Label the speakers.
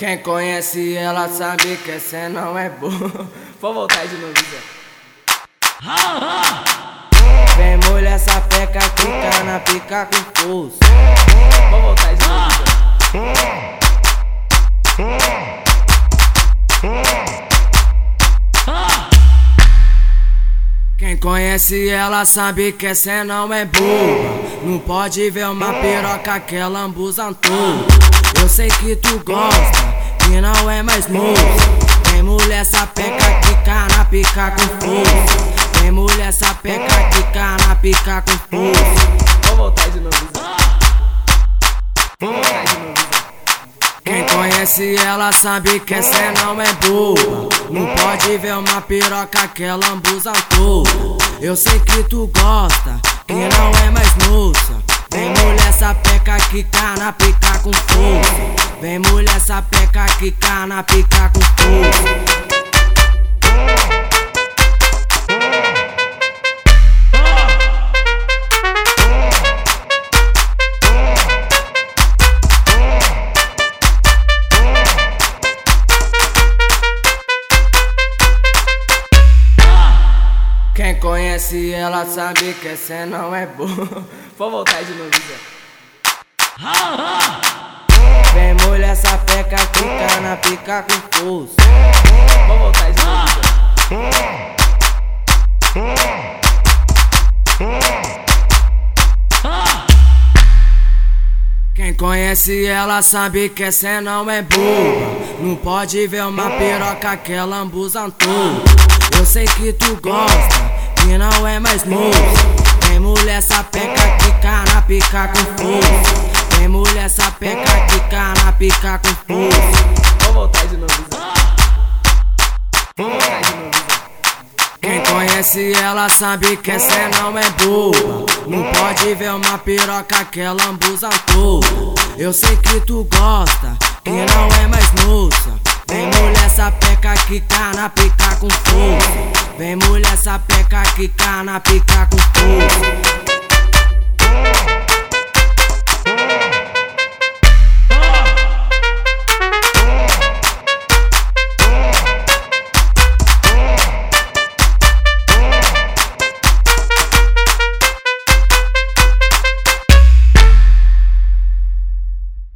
Speaker 1: Quem conhece ela sabe que essa não é boa. Vou voltar de novo, Zé. Vem mulher sapeca, fica na pica com força. Vou voltar de novo, Quem conhece ela sabe que essa não é boa. Não pode ver uma piroca que lambuza Eu sei que tu gosta que não é mais moço. Tem mulher sapeca que cá na pica com força. Tem mulher sapeca que cá na pica com força. Vou voltar de novo, Quem conhece ela sabe que essa não é boa. Não pode ver uma piroca que ela lambuza toda. Eu sei que tu gosta, que não é mais moça. Tem mulher sapeca que cá na pica com força. Vem mulher sapeca que cá na pica com força. Quem conhece ela sabe que essa não é boa. Vou voltar de novo, Zé. Vem mulher sapeca, fica na pica com força. Vou voltar de novo. Quem conhece ela sabe que essa não é boa. Não pode ver uma piroca que ela toda. Eu sei que tu gosta, que não é mais moça. Tem mulher sapeca que cá na pica com força. Tem mulher sapeca que pica com força. Vou voltar de novo, Quem conhece ela sabe que essa não é boa. Não pode ver uma piroca que ela lambuza toda. Eu sei que tu gosta, que não é mais moça. Vem mulher sapeca que cá na pica com força. Vem mulher sapeca que cá na pica com força.